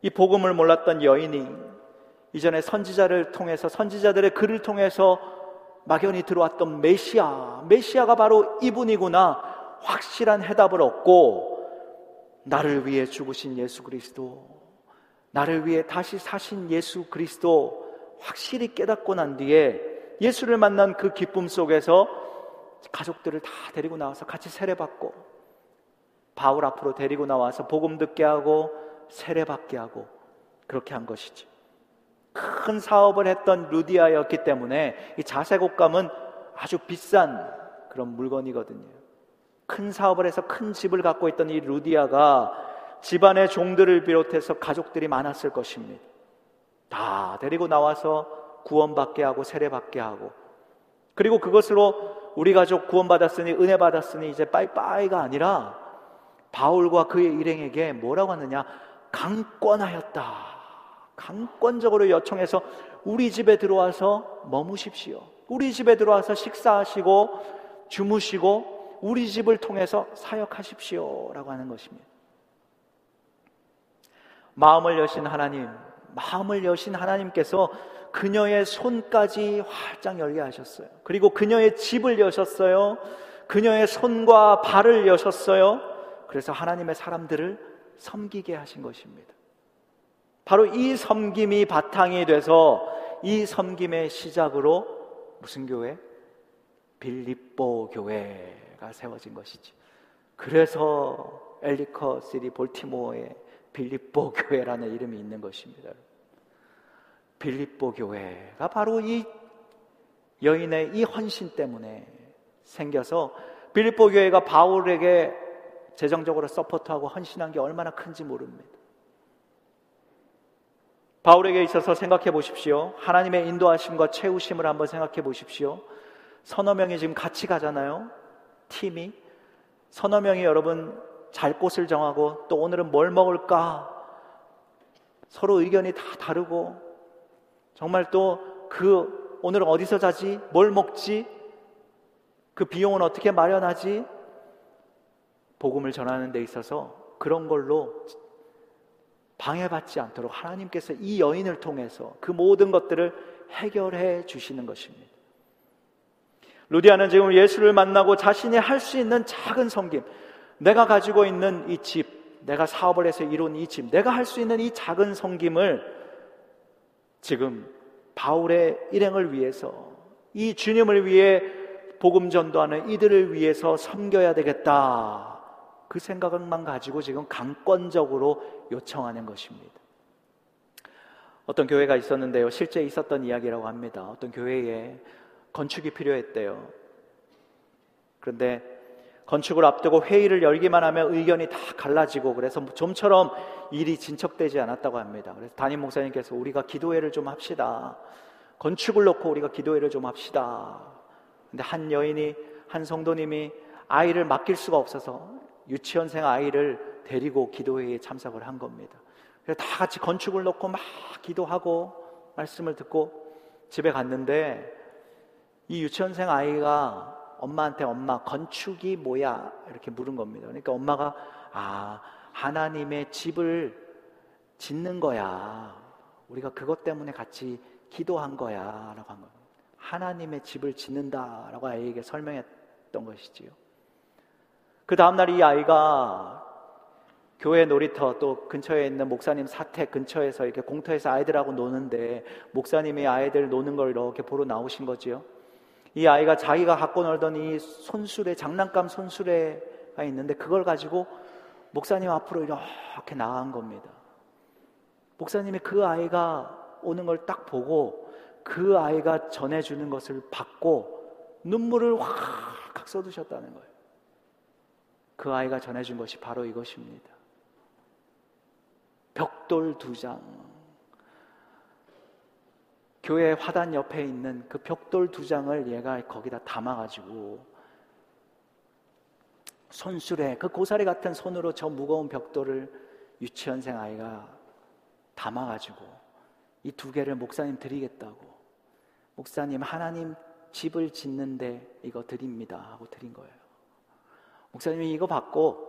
이 복음을 몰랐던 여인이 이전에 선지자를 통해서 선지자들의 글을 통해서 막연히 들어왔던 메시아, 메시아가 바로 이분이구나 확실한 해답을 얻고 나를 위해 죽으신 예수 그리스도, 나를 위해 다시 사신 예수 그리스도 확실히 깨닫고 난 뒤에 예수를 만난 그 기쁨 속에서 가족들을 다 데리고 나와서 같이 세례받고 바울 앞으로 데리고 나와서 복음 듣게 하고 세례받게 하고 그렇게 한 것이지. 큰 사업을 했던 루디아였기 때문에 이 자색 옷감은 아주 비싼 그런 물건이거든요. 큰 사업을 해서 큰 집을 갖고 있던 이 루디아가 집안의 종들을 비롯해서 가족들이 많았을 것입니다. 다 데리고 나와서 구원받게 하고 세례받게 하고 그리고 그것으로 우리 가족 구원받았으니 은혜 받았으니 이제 빠이빠이가 아니라 바울과 그의 일행에게 뭐라고 하느냐 강권하였다. 강권적으로 요청해서 우리 집에 들어와서 머무십시오. 우리 집에 들어와서 식사하시고 주무시고 우리 집을 통해서 사역하십시오. 라고 하는 것입니다. 마음을 여신 하나님, 마음을 여신 하나님께서 그녀의 손까지 활짝 열게 하셨어요. 그리고 그녀의 집을 여셨어요. 그녀의 손과 발을 여셨어요. 그래서 하나님의 사람들을 섬기게 하신 것입니다. 바로 이 섬김이 바탕이 돼서 이 섬김의 시작으로 무슨 교회? 빌립보 교회가 세워진 것이지. 그래서 엘리커 시리 볼티모어의 빌립보 교회라는 이름이 있는 것입니다. 빌립보 교회가 바로 이 여인의 이 헌신 때문에 생겨서 빌립보 교회가 바울에게 재정적으로 support하고 헌신한 게 얼마나 큰지 모릅니다. 바울에게 있어서 생각해 보십시오. 하나님의 인도하심과 채우심을 한번 생각해 보십시오. 서너 명이 지금 같이 가잖아요. 팀이. 서너 명이 여러분 잘 곳을 정하고 또 오늘은 뭘 먹을까? 서로 의견이 다 다르고 정말 또 그 오늘은 어디서 자지? 뭘 먹지? 그 비용은 어떻게 마련하지? 복음을 전하는 데 있어서 그런 걸로 방해받지 않도록 하나님께서 이 여인을 통해서 그 모든 것들을 해결해 주시는 것입니다. 루디아는 지금 예수를 만나고 자신이 할 수 있는 작은 섬김, 내가 가지고 있는 이 집, 내가 사업을 해서 이룬 이 집, 내가 할 수 있는 이 작은 섬김을 지금 바울의 일행을 위해서 이 주님을 위해 복음 전도하는 이들을 위해서 섬겨야 되겠다. 그 생각만 가지고 지금 강권적으로 요청하는 것입니다. 어떤 교회가 있었는데요. 실제 있었던 이야기라고 합니다. 어떤 교회에 건축이 필요했대요. 그런데 건축을 앞두고 회의를 열기만 하면 의견이 다 갈라지고 그래서 좀처럼 일이 진척되지 않았다고 합니다. 그래서 담임 목사님께서 우리가 기도회를 좀 합시다. 건축을 놓고 우리가 기도회를 좀 합시다. 근데 한 여인이 한 성도님이 아이를 맡길 수가 없어서 유치원생 아이를 데리고 기도회에 참석을 한 겁니다. 그래서 다 같이 건축을 놓고 막 기도하고 말씀을 듣고 집에 갔는데 이 유치원생 아이가 엄마한테 엄마 건축이 뭐야 이렇게 물은 겁니다. 그러니까 엄마가 아 하나님의 집을 짓는 거야. 우리가 그것 때문에 같이 기도한 거야라고 한 겁니다. 하나님의 집을 짓는다라고 아이에게 설명했던 것이지요. 그 다음 날 이 아이가 교회 놀이터 또 근처에 있는 목사님 사택 근처에서 이렇게 공터에서 아이들하고 노는데 목사님이 아이들 노는 걸 이렇게 보러 나오신 거지요. 이 아이가 자기가 갖고 놀던 이 손수레, 장난감 손수레가 있는데 그걸 가지고 목사님 앞으로 이렇게 나간 겁니다. 목사님이 그 아이가 오는 걸 딱 보고 그 아이가 전해주는 것을 받고 눈물을 확 쏟으셨다는 거예요. 그 아이가 전해준 것이 바로 이것입니다. 벽돌 두 장. 교회 화단 옆에 있는 그 벽돌 두 장을 얘가 거기다 담아가지고 손수레 그 고사리 같은 손으로 저 무거운 벽돌을 유치원생 아이가 담아가지고 이 두 개를 목사님 드리겠다고 목사님 하나님 집을 짓는데 이거 드립니다 하고 드린 거예요. 목사님이 이거 받고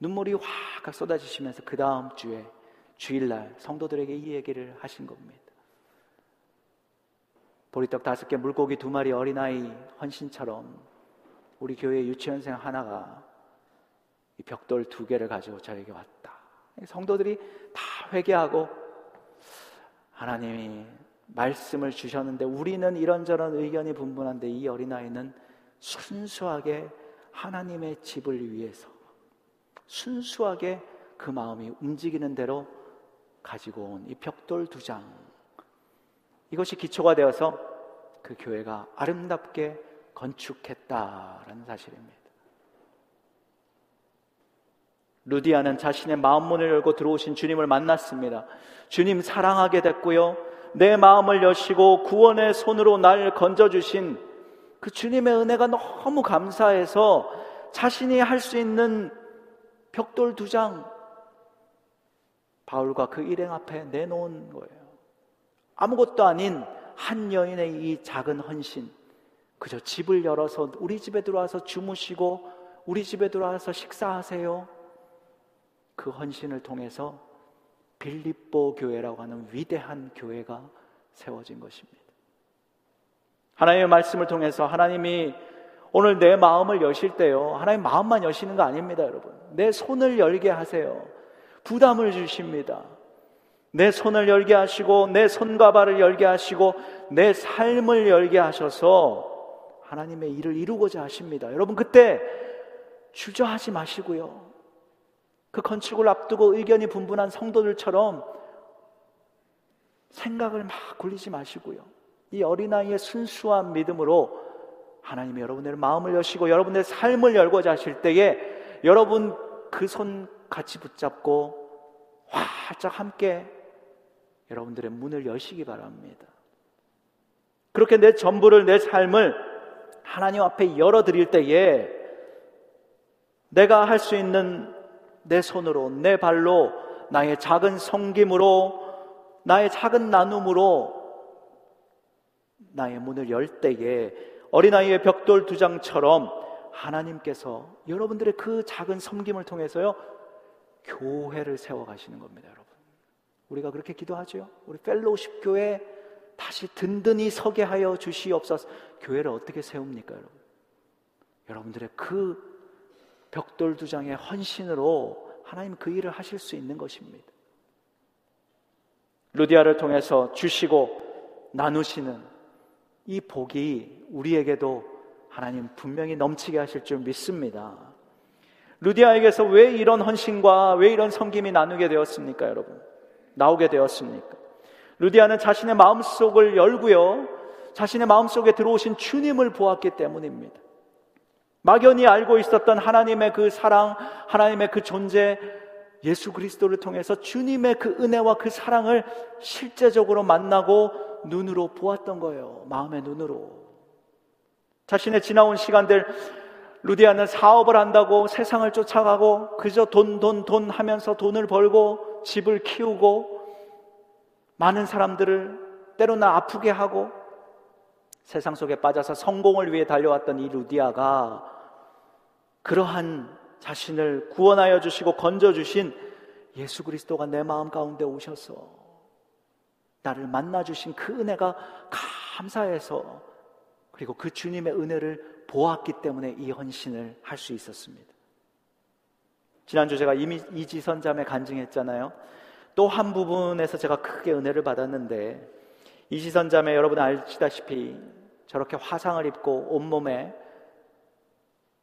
눈물이 확 쏟아지시면서 그 다음 주에 주일날 성도들에게 이 얘기를 하신 겁니다. 보리떡 다섯 개, 물고기 두 마리 어린아이 헌신처럼 우리 교회 유치원생 하나가 이 벽돌 두 개를 가지고 저에게 왔다. 성도들이 다 회개하고 하나님이 말씀을 주셨는데 우리는 이런저런 의견이 분분한데 이 어린아이는 순수하게 하나님의 집을 위해서 순수하게 그 마음이 움직이는 대로 가지고 온 이 벽돌 두 장. 이것이 기초가 되어서 그 교회가 아름답게 건축했다라는 사실입니다. 루디아는 자신의 마음 문을 열고 들어오신 주님을 만났습니다. 주님 사랑하게 됐고요. 내 마음을 여시고 구원의 손으로 날 건져주신 그 주님의 은혜가 너무 감사해서 자신이 할 수 있는 벽돌 두 장, 바울과 그 일행 앞에 내놓은 거예요. 아무것도 아닌 한 여인의 이 작은 헌신, 그저 집을 열어서 우리 집에 들어와서 주무시고 우리 집에 들어와서 식사하세요. 그 헌신을 통해서 빌립보 교회라고 하는 위대한 교회가 세워진 것입니다. 하나님의 말씀을 통해서 하나님이 오늘 내 마음을 여실 때요. 하나님 마음만 여시는 거 아닙니다, 여러분. 내 손을 열게 하세요. 부담을 주십니다. 내 손을 열게 하시고, 내 손과 발을 열게 하시고, 내 삶을 열게 하셔서 하나님의 일을 이루고자 하십니다. 여러분, 그때 주저하지 마시고요. 그 건축을 앞두고 의견이 분분한 성도들처럼 생각을 막 굴리지 마시고요. 이 어린아이의 순수한 믿음으로 하나님이 여러분의 마음을 여시고 여러분의 삶을 열고자 하실 때에 여러분 그 손 같이 붙잡고 활짝 함께 여러분들의 문을 여시기 바랍니다. 그렇게 내 전부를 내 삶을 하나님 앞에 열어 드릴 때에 내가 할 수 있는 내 손으로, 내 발로, 나의 작은 섬김으로, 나의 작은 나눔으로 나의 문을 열 때에 어린아이의 벽돌 두 장처럼 하나님께서 여러분들의 그 작은 섬김을 통해서요, 교회를 세워가시는 겁니다, 여러분. 우리가 그렇게 기도하죠. 우리 펠로우십 교회 다시 든든히 서게 하여 주시옵소서. 교회를 어떻게 세웁니까, 여러분? 여러분들의 그 벽돌 두 장의 헌신으로 하나님 그 일을 하실 수 있는 것입니다. 루디아를 통해서 주시고 나누시는 이 복이 우리에게도 하나님 분명히 넘치게 하실 줄 믿습니다. 루디아에게서 왜 이런 헌신과 왜 이런 섬김이 나누게 되었습니까, 여러분? 나오게 되었습니까? 루디아는 자신의 마음속을 열고요. 자신의 마음속에 들어오신 주님을 보았기 때문입니다. 막연히 알고 있었던 하나님의 그 사랑, 하나님의 그 존재, 예수 그리스도를 통해서 주님의 그 은혜와 그 사랑을 실제적으로 만나고 눈으로 보았던 거예요. 마음의 눈으로. 자신의 지나온 시간들, 루디아는 사업을 한다고 세상을 쫓아가고 그저 돈, 돈, 돈 하면서 돈을 벌고 집을 키우고 많은 사람들을 때로는 아프게 하고 세상 속에 빠져서 성공을 위해 달려왔던 이 루디아가 그러한 자신을 구원하여 주시고 건져 주신 예수 그리스도가 내 마음 가운데 오셔서 나를 만나 주신 그 은혜가 감사해서 그리고 그 주님의 은혜를 보았기 때문에 이 헌신을 할 수 있었습니다. 지난주 제가 이미 이지선 자매 간증했잖아요. 또 한 부분에서 제가 크게 은혜를 받았는데 이지선 자매 여러분 아시다시피 저렇게 화상을 입고 온몸에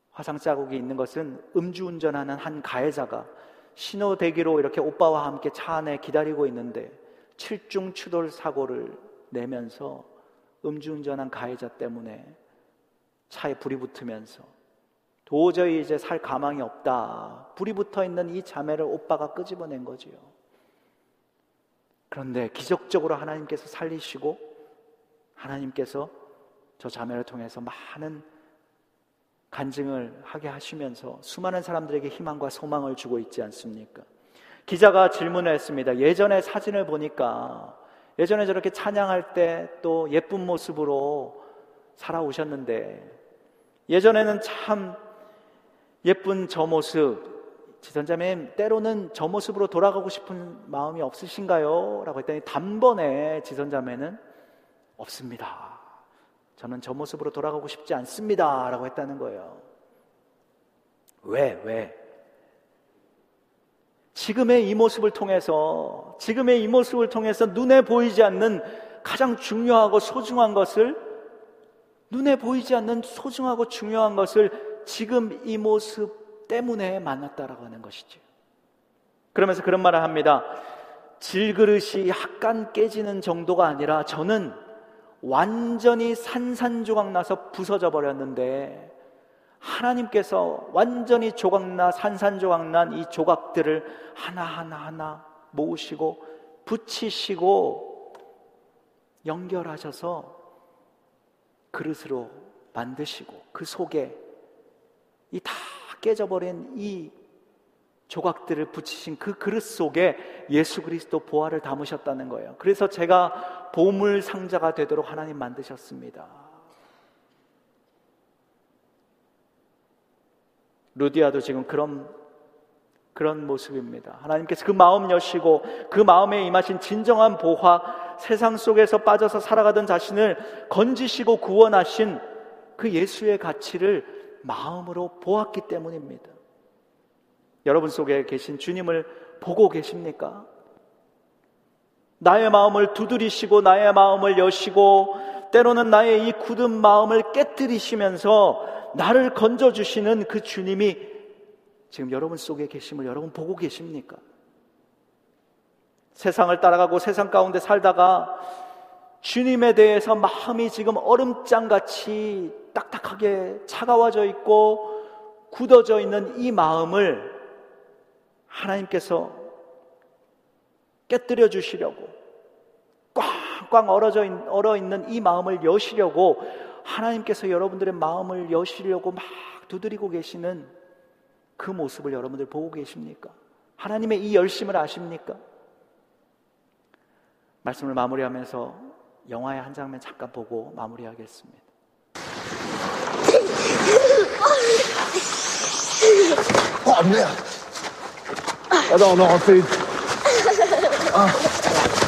화상 자국이 있는 것은 음주운전하는 한 가해자가 신호 대기로 이렇게 오빠와 함께 차 안에 기다리고 있는데 칠중 추돌 사고를 내면서 음주운전한 가해자 때문에 차에 불이 붙으면서 도저히 이제 살 가망이 없다. 불이 붙어 있는 이 자매를 오빠가 끄집어낸 거지요. 그런데 기적적으로 하나님께서 살리시고 하나님께서 저 자매를 통해서 많은 간증을 하게 하시면서 수많은 사람들에게 희망과 소망을 주고 있지 않습니까? 기자가 질문을 했습니다. 예전에 사진을 보니까 예전에 저렇게 찬양할 때 또 예쁜 모습으로 살아오셨는데 예전에는 참 예쁜 저 모습 지선자매 때로는 저 모습으로 돌아가고 싶은 마음이 없으신가요? 라고 했더니 단번에 지선자매는 없습니다. 저는 저 모습으로 돌아가고 싶지 않습니다. 라고 했다는 거예요. 왜, 왜? 지금의 이 모습을 통해서, 지금의 이 모습을 통해서 눈에 보이지 않는 가장 중요하고 소중한 것을, 눈에 보이지 않는 소중하고 중요한 것을 지금 이 모습 때문에 만났다라고 하는 것이죠. 그러면서 그런 말을 합니다. 질그릇이 약간 깨지는 정도가 아니라 저는 완전히 산산조각 나서 부서져 버렸는데 하나님께서 완전히 조각나 산산조각 난 이 조각들을 하나하나 하나 모으시고 붙이시고 연결하셔서 그릇으로 만드시고 그 속에 이 다 깨져버린 이 조각들을 붙이신 그 그릇 속에 예수 그리스도 보화를 담으셨다는 거예요. 그래서 제가 보물 상자가 되도록 하나님 만드셨습니다. 루디아도 지금 그런 그런 모습입니다. 하나님께서 그 마음 여시고 그 마음에 임하신 진정한 보화, 세상 속에서 빠져서 살아가던 자신을 건지시고 구원하신 그 예수의 가치를 마음으로 보았기 때문입니다. 여러분 속에 계신 주님을 보고 계십니까? 나의 마음을 두드리시고 나의 마음을 여시고 때로는 나의 이 굳은 마음을 깨뜨리시면서 나를 건져주시는 그 주님이 지금 여러분 속에 계심을 여러분 보고 계십니까? 세상을 따라가고 세상 가운데 살다가 주님에 대해서 마음이 지금 얼음장 같이 딱딱하게 차가워져 있고 굳어져 있는 이 마음을 하나님께서 깨뜨려 주시려고 꽝꽝 얼어져 얼어 있는 이 마음을 여시려고 하나님께서 여러분들의 마음을 여시려고 막 두드리고 계시는 그 모습을 여러분들 보고 계십니까? 하나님의 이 열심을 아십니까? 말씀을 마무리하면서 영화의 한 장면 잠깐 보고 마무리하겠습니다. Oh Attends, on en refait une. Ah.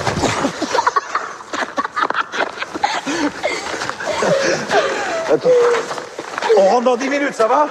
Attends. On rentre dans 10 minutes, ça va?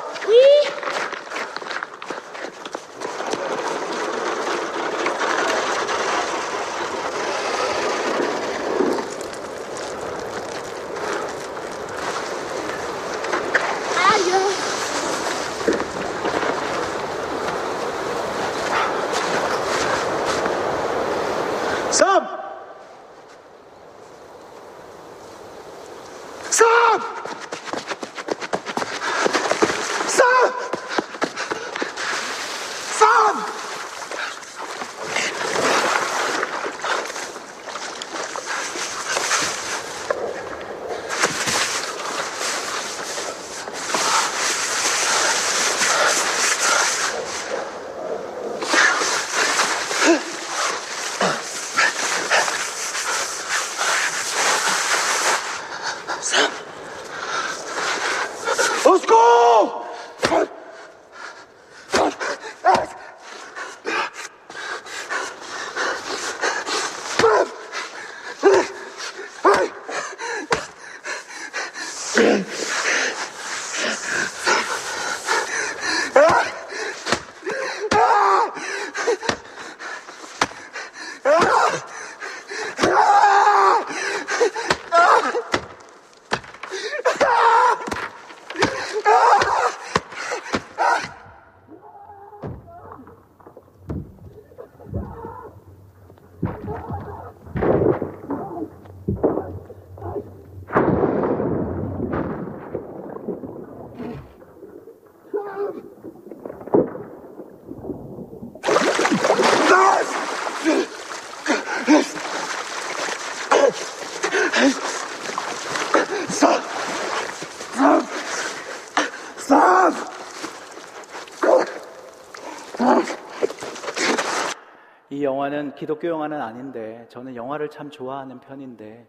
영화는 기독교 영화는 아닌데 저는 영화를 참 좋아하는 편인데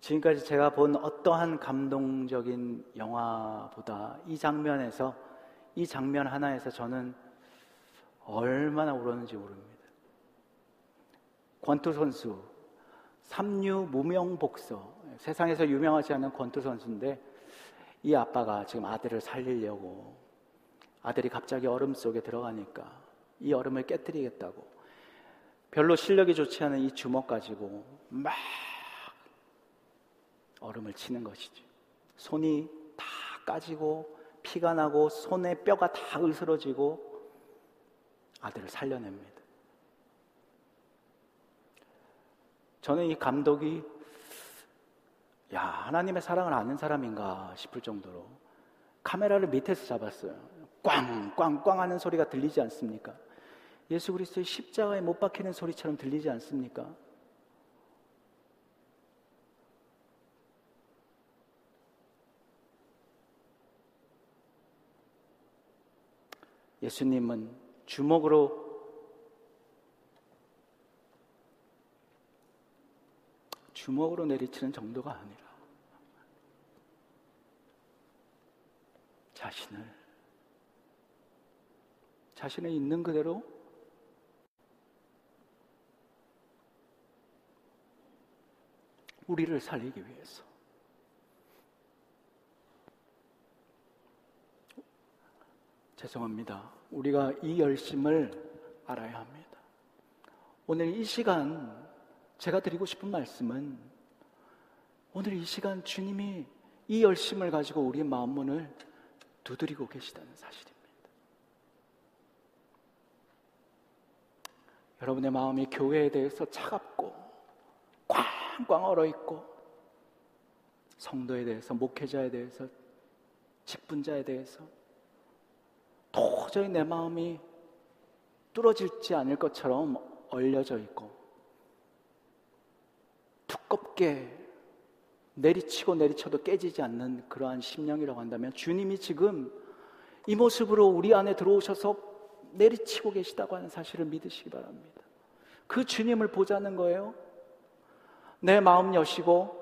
지금까지 제가 본 어떠한 감동적인 영화보다 이 장면에서 이 장면 하나에서 저는 얼마나 울었는지 모릅니다. 권투 선수, 삼류 무명 복서, 세상에서 유명하지 않은 권투 선수인데 이 아빠가 지금 아들을 살리려고 아들이 갑자기 얼음 속에 들어가니까 이 얼음을 깨뜨리겠다고 별로 실력이 좋지 않은 이 주먹 가지고 막 얼음을 치는 것이지. 손이 다 까지고 피가 나고 손에 뼈가 다 으스러지고 아들을 살려냅니다. 저는 이 감독이 야 하나님의 사랑을 아는 사람인가 싶을 정도로 카메라를 밑에서 잡았어요. 꽝꽝꽝 하는 소리가 들리지 않습니까? 예수 그리스도의 십자가에 못 박히는 소리처럼 들리지 않습니까? 예수님은 주먹으로 주먹으로 내리치는 정도가 아니라 자신을 자신의 있는 그대로 우리를 살리기 위해서 죄송합니다. 우리가 이 열심을 알아야 합니다. 오늘 이 시간 제가 드리고 싶은 말씀은 오늘 이 시간 주님이 이 열심을 가지고 우리의 마음 문을 두드리고 계시다는 사실입니다. 여러분의 마음이 교회에 대해서 차갑고 꽝꽝 얼어 있고 성도에 대해서 목회자에 대해서 직분자에 대해서 도저히 내 마음이 뚫어질지 않을 것처럼 얼려져 있고 두껍게 내리치고 내리쳐도 깨지지 않는 그러한 심령이라고 한다면 주님이 지금 이 모습으로 우리 안에 들어오셔서 내리치고 계시다고 하는 사실을 믿으시기 바랍니다. 그 주님을 보자는 거예요. 내 마음 여시고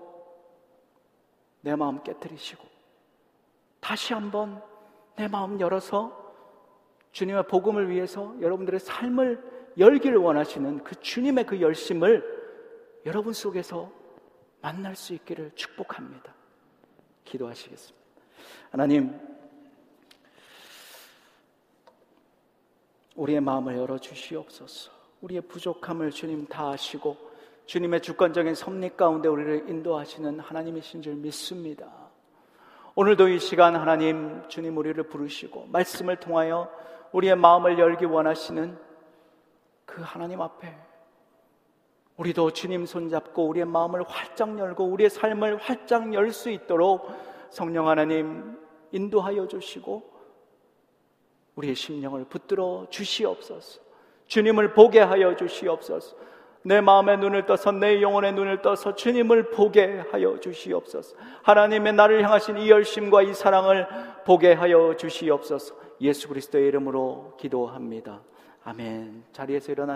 내 마음 깨뜨리시고 다시 한번 내 마음 열어서 주님의 복음을 위해서 여러분들의 삶을 열기를 원하시는 그 주님의 그 열심을 여러분 속에서 만날 수 있기를 축복합니다. 기도하시겠습니다. 하나님, 우리의 마음을 열어 주시옵소서. 우리의 부족함을 주님 다 아시고 주님의 주권적인 섭리 가운데 우리를 인도하시는 하나님이신 줄 믿습니다. 오늘도 이 시간 하나님 주님 우리를 부르시고 말씀을 통하여 우리의 마음을 열기 원하시는 그 하나님 앞에 우리도 주님 손잡고 우리의 마음을 활짝 열고 우리의 삶을 활짝 열 수 있도록 성령 하나님 인도하여 주시고 우리의 심령을 붙들어 주시옵소서. 주님을 보게 하여 주시옵소서. 내 마음의 눈을 떠서 내 영혼의 눈을 떠서 주님을 보게 하여 주시옵소서. 하나님의 나를 향하신 이 열심과 이 사랑을 보게 하여 주시옵소서. 예수 그리스도의 이름으로 기도합니다. 아멘. 자리에서 일어나